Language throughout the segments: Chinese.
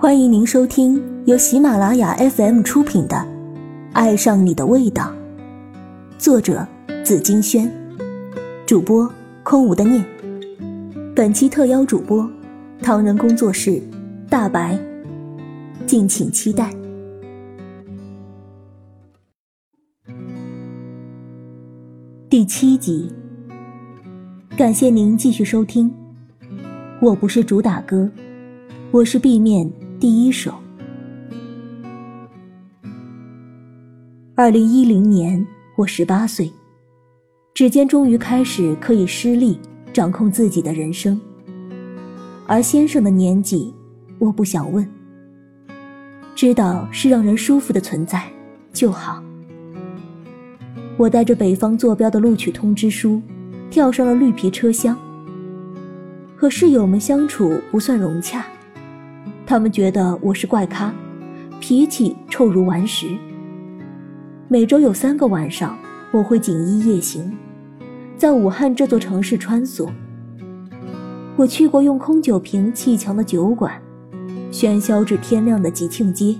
欢迎您收听由喜马拉雅 FM 出品的《爱上你的味道》，作者紫金轩，主播空无的念。本期特邀主播唐人工作室大白，敬请期待。第七集，感谢您继续收听。我不是主打歌，我是 B 面第一首。二零一零年，我十八岁，指尖终于开始可以施力掌控自己的人生。而先生的年纪，我不想问，知道是让人舒服的存在就好。我带着北方坐标的录取通知书，跳上了绿皮车厢。和室友们相处不算融洽，他们觉得我是怪咖，脾气臭如顽石。每周有三个晚上，我会锦衣夜行，在武汉这座城市穿梭。我去过用空酒瓶砌墙的酒馆，喧嚣至天亮的吉庆街，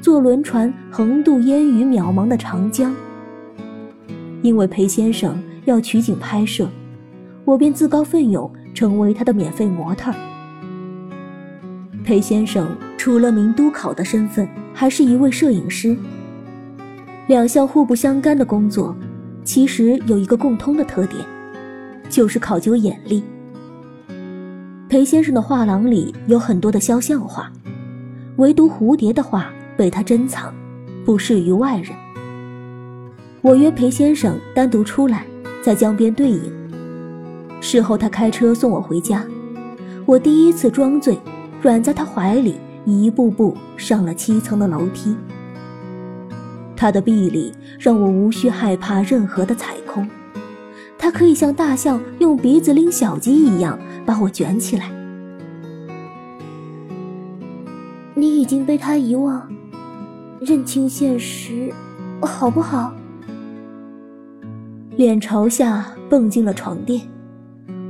坐轮船横渡烟雨渺茫的长江。因为裴先生要取景拍摄，我便自告奋勇成为他的免费模特。裴先生除了名督考的身份，还是一位摄影师。两项互不相干的工作，其实有一个共通的特点，就是考究眼力。裴先生的画廊里有很多的肖像画，唯独蝴蝶的画被他珍藏，不适于外人。我约裴先生单独出来，在江边对饮。事后他开车送我回家，我第一次装醉，软在他怀里，一步步上了七层的楼梯。他的臂力让我无需害怕任何的踩空，他可以像大象用鼻子拎小鸡一样把我卷起来。你已经被他遗忘，认清现实，好不好？脸朝下蹦进了床垫，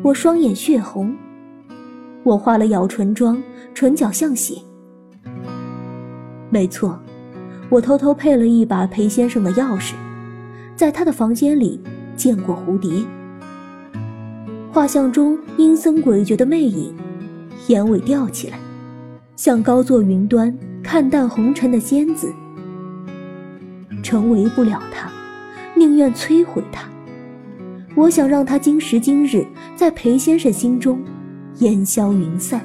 我双眼血红，我化了咬唇妆，唇角像血。没错，我偷偷配了一把裴先生的钥匙，在他的房间里见过蝴蝶。画像中阴森诡谲的魅影，眼尾吊起来，像高坐云端看淡红尘的仙子。成为不了他，宁愿摧毁他。我想让他今时今日在裴先生心中烟消云散。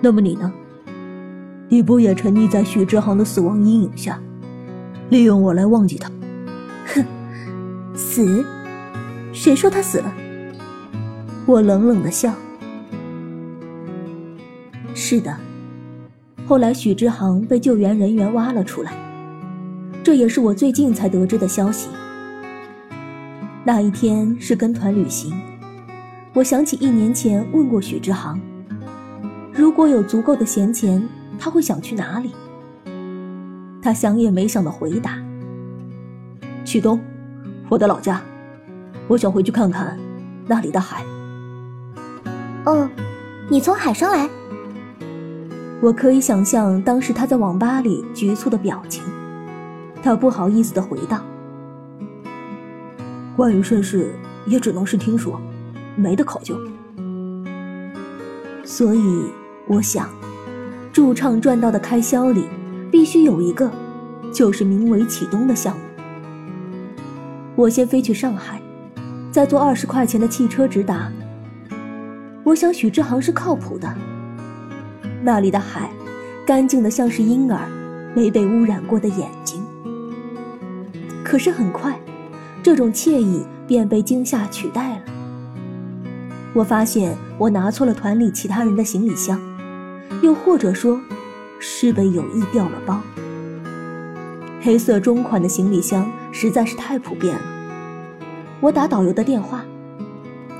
那么你呢？你不也沉溺在许之航的死亡阴影下，利用我来忘记他？哼，死？谁说他死了？我冷冷的笑。是的，后来许之航被救援人员挖了出来，这也是我最近才得知的消息。那一天是跟团旅行，我想起一年前问过许之航，如果有足够的闲钱，他会想去哪里？他想也没想的回答：“去东，我的老家，我想回去看看那里的海。”哦，你从海上来？我可以想象当时他在网吧里局促的表情，他不好意思的回道。关于顺势，也只能是听说，没得考究。所以我想，驻唱赚到的开销里，必须有一个，就是名为启东的项目。我先飞去上海，再坐二十块钱的汽车直达。我想许之航是靠谱的。那里的海，干净的像是婴儿没被污染过的眼睛。可是很快。这种惬意便被惊吓取代了。我发现我拿错了团里其他人的行李箱，又或者说，是被有意调了包。黑色中款的行李箱实在是太普遍了。我打导游的电话，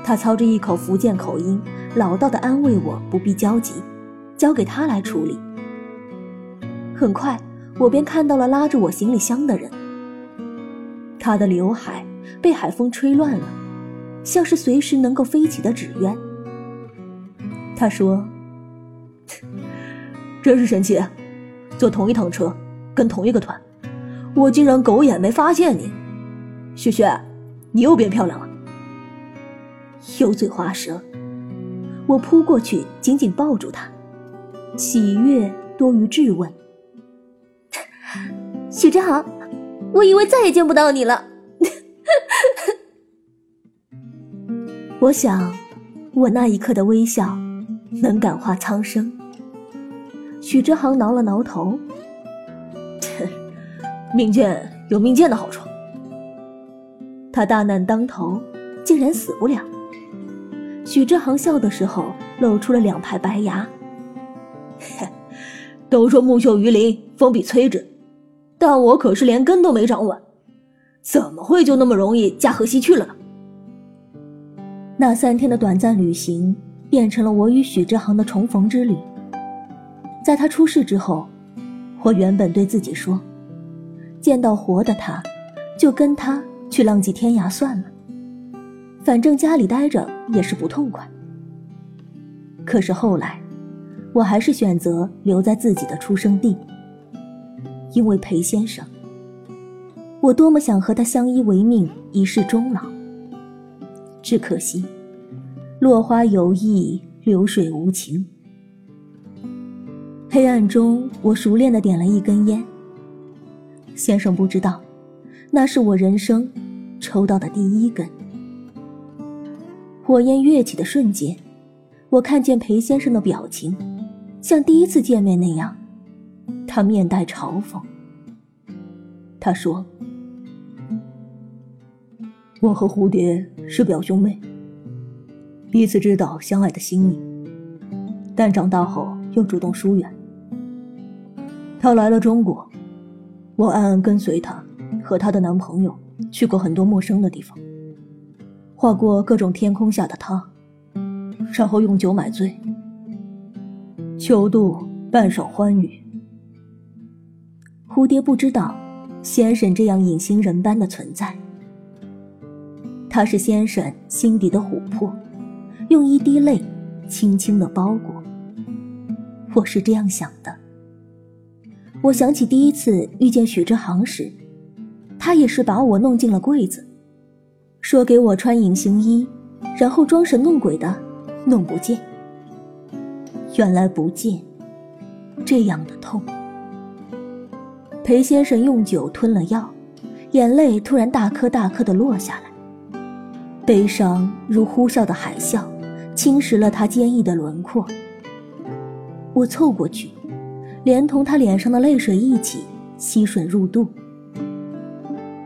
他操着一口福建口音，老道的安慰我不必焦急，交给他来处理。很快，我便看到了拉着我行李箱的人。他的刘海被海风吹乱了，像是随时能够飞起的纸鸢。他说：“ 真是神奇，坐同一趟车，跟同一个团，我竟然狗眼没发现你。雪雪，你又变漂亮了。油嘴滑舌，我扑过去，紧紧抱住他，喜悦多于质问。许志航，我以为再也见不到你了。我想，我那一刻的微笑能感化苍生。许之航挠了挠头，命贱有命贱的好处。他大难当头，竟然死不了。许之航笑的时候露出了两排白牙。都说木秀于林，风必摧之，但我可是连根都没长稳，怎么会就那么容易驾鹤西去了呢？那三天的短暂旅行，变成了我与许之航的重逢之旅。在他出事之后，我原本对自己说，见到活的他，就跟他去浪迹天涯算了。反正家里待着也是不痛快。可是后来，我还是选择留在自己的出生地，因为裴先生。我多么想和他相依为命，一世终老。只可惜，落花有意，流水无情。黑暗中，我熟练的点了一根烟。先生不知道，那是我人生抽到的第一根。火焰跃起的瞬间，我看见裴先生的表情，像第一次见面那样，他面带嘲讽。他说：“我和蝴蝶是表兄妹，彼此知道相爱的心意，但长大后又主动疏远。他来了中国，我暗暗跟随他和他的男朋友去过很多陌生的地方。”画过各种天空下的他，然后用酒买醉，求度半晌欢愉。蝴蝶不知道，先生这样隐形人般的存在。他是先生心底的琥珀，用一滴泪轻轻的包裹。我是这样想的。我想起第一次遇见许志航时，他也是把我弄进了柜子。说给我穿隐形衣，然后装神弄鬼的弄不见。原来不见，这样的痛。裴先生用酒吞了药，眼泪突然大颗大颗的落下来，悲伤如呼啸的海啸，侵蚀了他坚毅的轮廓。我凑过去，连同他脸上的泪水一起吸吮入肚。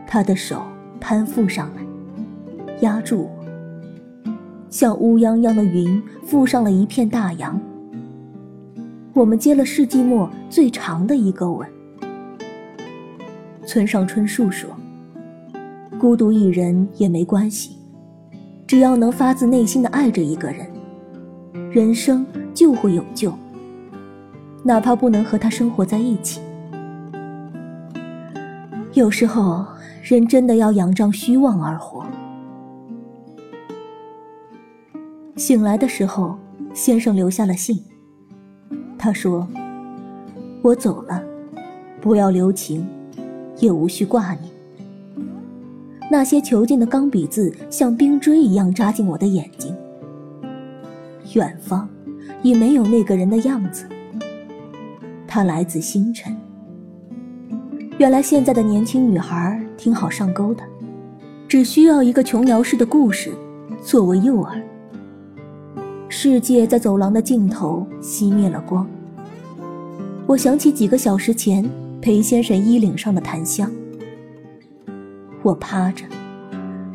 他的手攀附上来。压住我，像乌泱泱的云覆上了一片大洋。我们接了世纪末最长的一个吻。村上春树说：“孤独一人也没关系，只要能发自内心的爱着一个人，人生就会有救。哪怕不能和他生活在一起，有时候人真的要仰仗虚妄而活。”醒来的时候，先生留下了信。他说：“我走了，不要留情，也无需挂念。”那些囚禁的钢笔字像冰锥一样扎进我的眼睛。远方，已没有那个人的样子。他来自星辰。原来现在的年轻女孩挺好上钩的，只需要一个琼瑶式的故事作为诱饵。世界在走廊的尽头熄灭了光。我想起几个小时前裴先生衣领上的檀香。我趴着，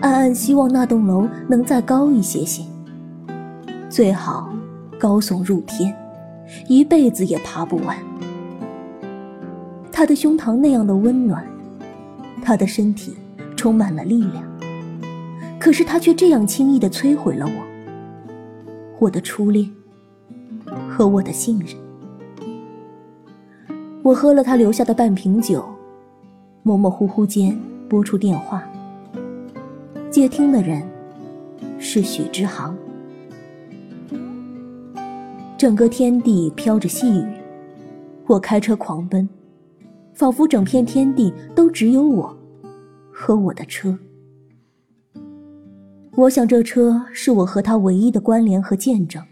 暗暗希望那栋楼能再高一些些，最好高耸入天，一辈子也爬不完。他的胸膛那样的温暖，他的身体充满了力量，可是他却这样轻易地摧毁了我。我的初恋和我的信任，我喝了他留下的半瓶酒，模模糊糊间拨出电话，接听的人是许之航。整个天地飘着细雨，我开车狂奔，仿佛整片天地都只有我和我的车。我想，这车是我和他唯一的关联和见证。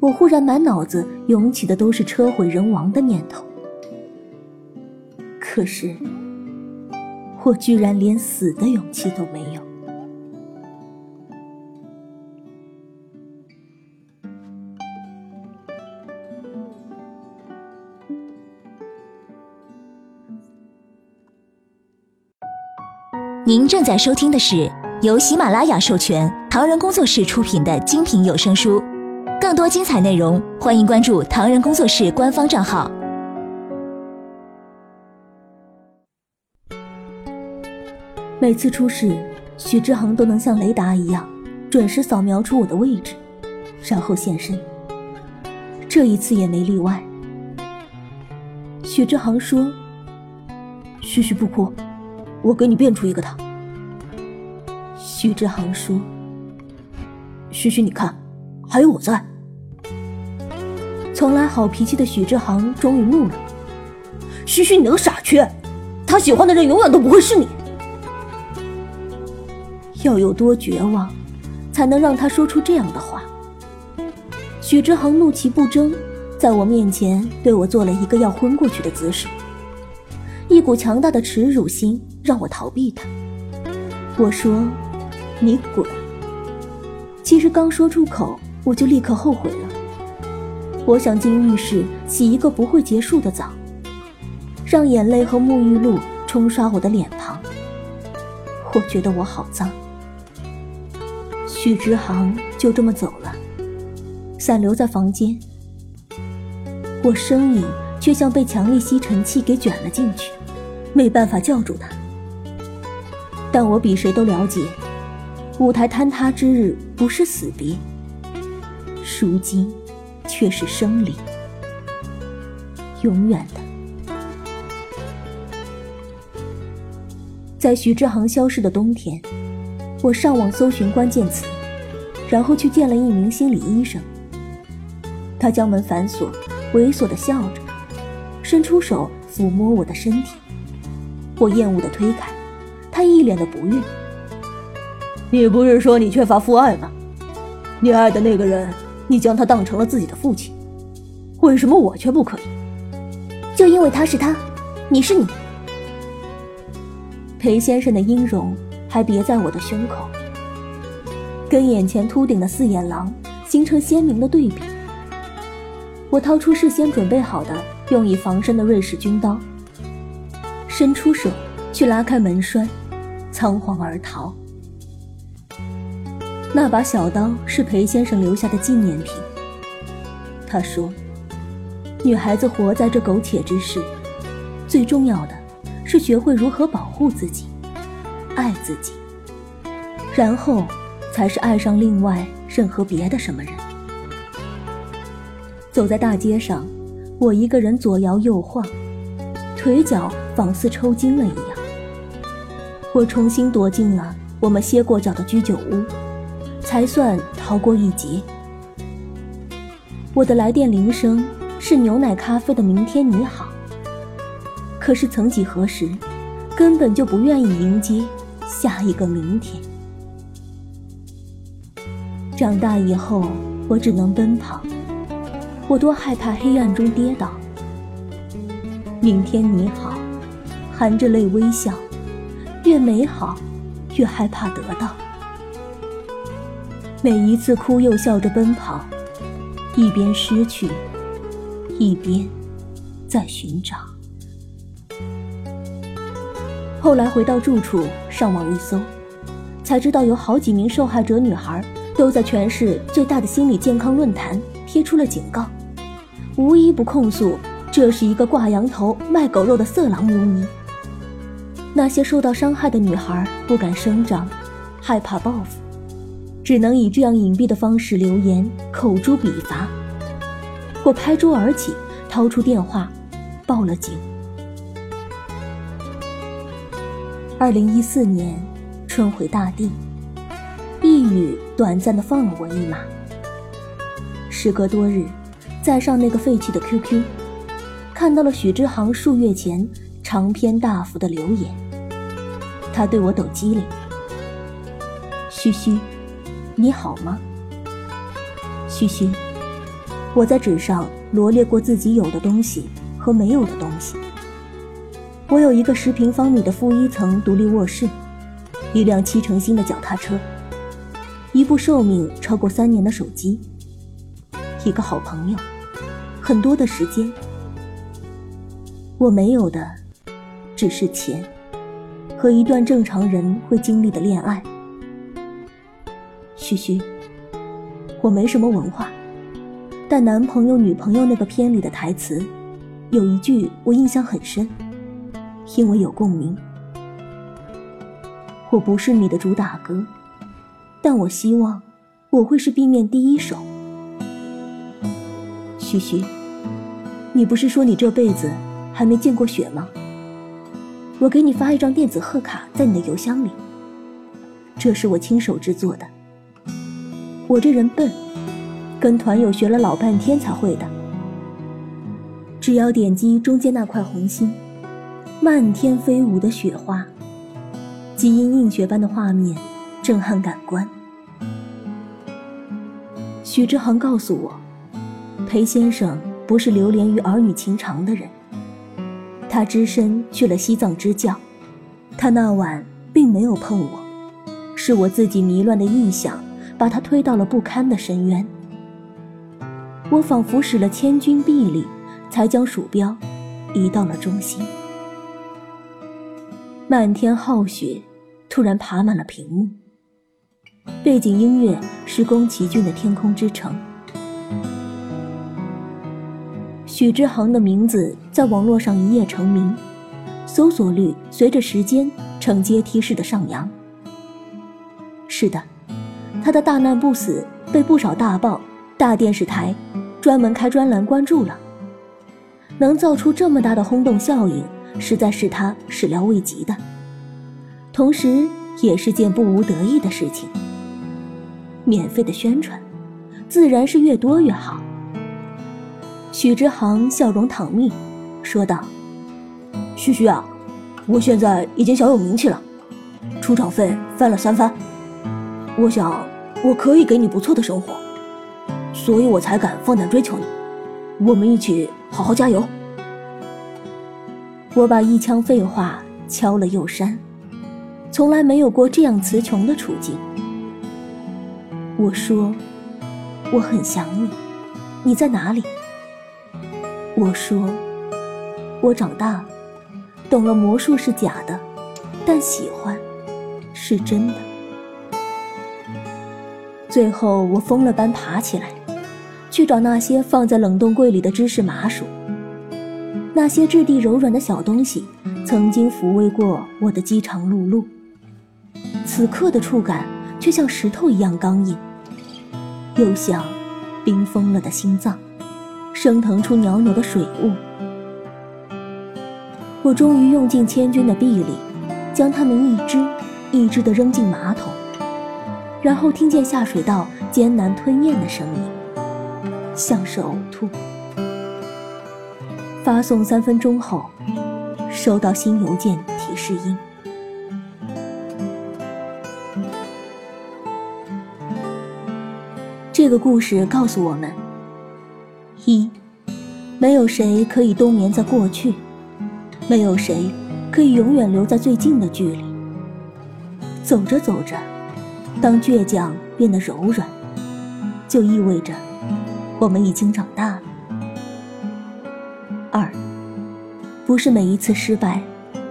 我忽然满脑子涌起的都是车毁人亡的念头，可是，我居然连死的勇气都没有。您正在收听的是由喜马拉雅授权、唐人工作室出品的精品有声书。更多精彩内容，欢迎关注唐人工作室官方账号。每次出事，许之恒都能像雷达一样，准时扫描出我的位置，然后现身。这一次也没例外。许之恒说：“旭旭不哭，我给你变出一个他。”许志恒说：“旭旭，你看，还有我在。”从来好脾气的许志航终于怒了：“旭旭，你那个傻缺，他喜欢的人永远都不会是你。要有多绝望，才能让他说出这样的话？”许志航怒其不争，在我面前对我做了一个要昏过去的姿势，一股强大的耻辱心让我逃避他。我说：“你滚！”其实刚说出口，我就立刻后悔了。我想进浴室洗一个不会结束的澡，让眼泪和沐浴露冲刷我的脸庞。我觉得我好脏。许之航就这么走了，伞留在房间。我声音却像被强力吸尘器给卷了进去，没办法叫住他。但我比谁都了解，舞台坍塌之日不是死别。如今。却是生离，永远的。在徐志航消失的冬天，我上网搜寻关键词，然后去见了一名心理医生。他将门反锁，猥琐的笑着，伸出手抚摸我的身体。我厌恶的推开，他一脸的不悦。你不是说你缺乏父爱吗？你爱的那个人。你将他当成了自己的父亲，为什么我却不可以？就因为他是他，你是你。裴先生的音容还别在我的胸口，跟眼前秃顶的四眼狼形成鲜明的对比。我掏出事先准备好的用以防身的瑞士军刀，伸出手去拉开门栓，仓皇而逃。那把小刀是裴先生留下的纪念品。他说：“女孩子活在这苟且之世，最重要的是学会如何保护自己，爱自己，然后才是爱上另外任何别的什么人。”走在大街上，我一个人左摇右晃，腿脚仿似抽筋了一样。我重新躲进了我们歇过脚的居酒屋。才算逃过一劫。我的来电铃声是牛奶咖啡的“明天你好”，可是曾几何时，根本就不愿意迎接下一个明天。长大以后，我只能奔跑，我多害怕黑暗中跌倒。明天你好，含着泪微笑，越美好，越害怕得到。每一次哭又笑着奔跑，一边失去，一边在寻找。后来回到住处，上网一搜，才知道有好几名受害者女孩都在全市最大的心理健康论坛贴出了警告，无一不控诉这是一个挂羊头卖狗肉的色狼庸医。那些受到伤害的女孩不敢声张，害怕报复。只能以这样隐蔽的方式留言，口诛笔伐。我拍桌而起，掏出电话，报了警。二零一四年，春回大地，一雨短暂的放了我一马。时隔多日，再上那个废弃的 QQ，看到了许之航数月前长篇大幅的留言。他对我抖机灵：“嘘嘘，你好吗？”嘘嘘，我在纸上罗列过自己有的东西和没有的东西。我有一个十平方米的负一层独立卧室，一辆七成新的脚踏车，一部寿命超过三年的手机。一个好朋友，很多的时间。我没有的，只是钱，和一段正常人会经历的恋爱。嘘嘘，我没什么文化，但男朋友女朋友那个片里的台词，有一句我印象很深，因为有共鸣。我不是你的主打歌，但我希望我会是 B 面第一首。嘘嘘，你不是说你这辈子还没见过雪吗？我给你发一张电子贺卡在你的邮箱里，这是我亲手制作的。我这人笨，跟团友学了老半天才会的。只要点击中间那块红心，漫天飞舞的雪花，基因映雪般的画面，震撼感官。许之航告诉我。裴先生不是流连于儿女情长的人，他只身去了西藏支教。他那晚并没有碰我，是我自己迷乱的臆想把他推到了不堪的深渊。我仿佛使了千钧臂力，才将鼠标移到了中心。漫天浩雪突然爬满了屏幕，背景音乐是宫崎骏的《天空之城》。许之航的名字在网络上一夜成名，搜索率随着时间呈阶梯式的上扬。是的，他的大难不死被不少大报、大电视台专门开专栏关注了。能造出这么大的轰动效应，实在是他始料未及的，同时也是件不无得意的事情。免费的宣传，自然是越多越好。许之航笑容淌蜜，说道：“旭旭啊，我现在已经小有名气了，出场费翻了三番。我想我可以给你不错的生活，所以我才敢放胆追求你。我们一起好好加油。”我把一腔废话敲了又删，从来没有过这样词穷的处境。我说：“我很想你，你在哪里？”我说：“我长大了，懂了魔术是假的，但喜欢是真的。”最后，我疯了般爬起来，去找那些放在冷冻柜里的芝士麻薯。那些质地柔软的小东西，曾经抚慰过我的饥肠辘辘，此刻的触感却像石头一样刚硬，又像冰封了的心脏。升腾出袅袅的水雾，我终于用尽千钧的臂力，将它们一只一只的扔进马桶，然后听见下水道艰难吞咽的声音，像是呕吐。发送三分钟后，收到新邮件提示音。这个故事告诉我们。一，没有谁可以冬眠在过去，没有谁可以永远留在最近的距离。走着走着，当倔强变得柔软，就意味着我们已经长大了。不是每一次失败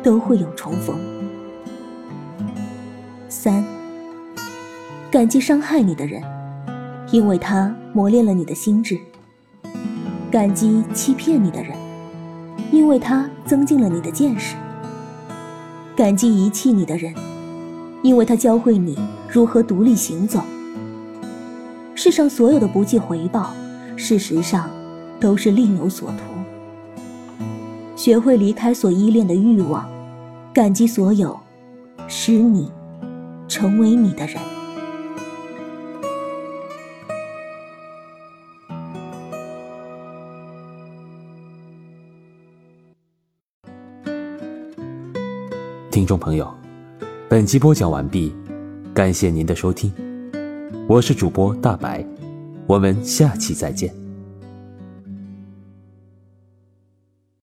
都会有重逢。三，感激伤害你的人，因为他磨练了你的心智。感激欺骗你的人，因为他增进了你的见识；感激遗弃你的人，因为他教会你如何独立行走。世上所有的不计回报，事实上都是另有所图。学会离开所依恋的欲望感激所有使你成为你的人。听众朋友本集播讲完毕感谢您的收听。我是主播大白我们下期再见。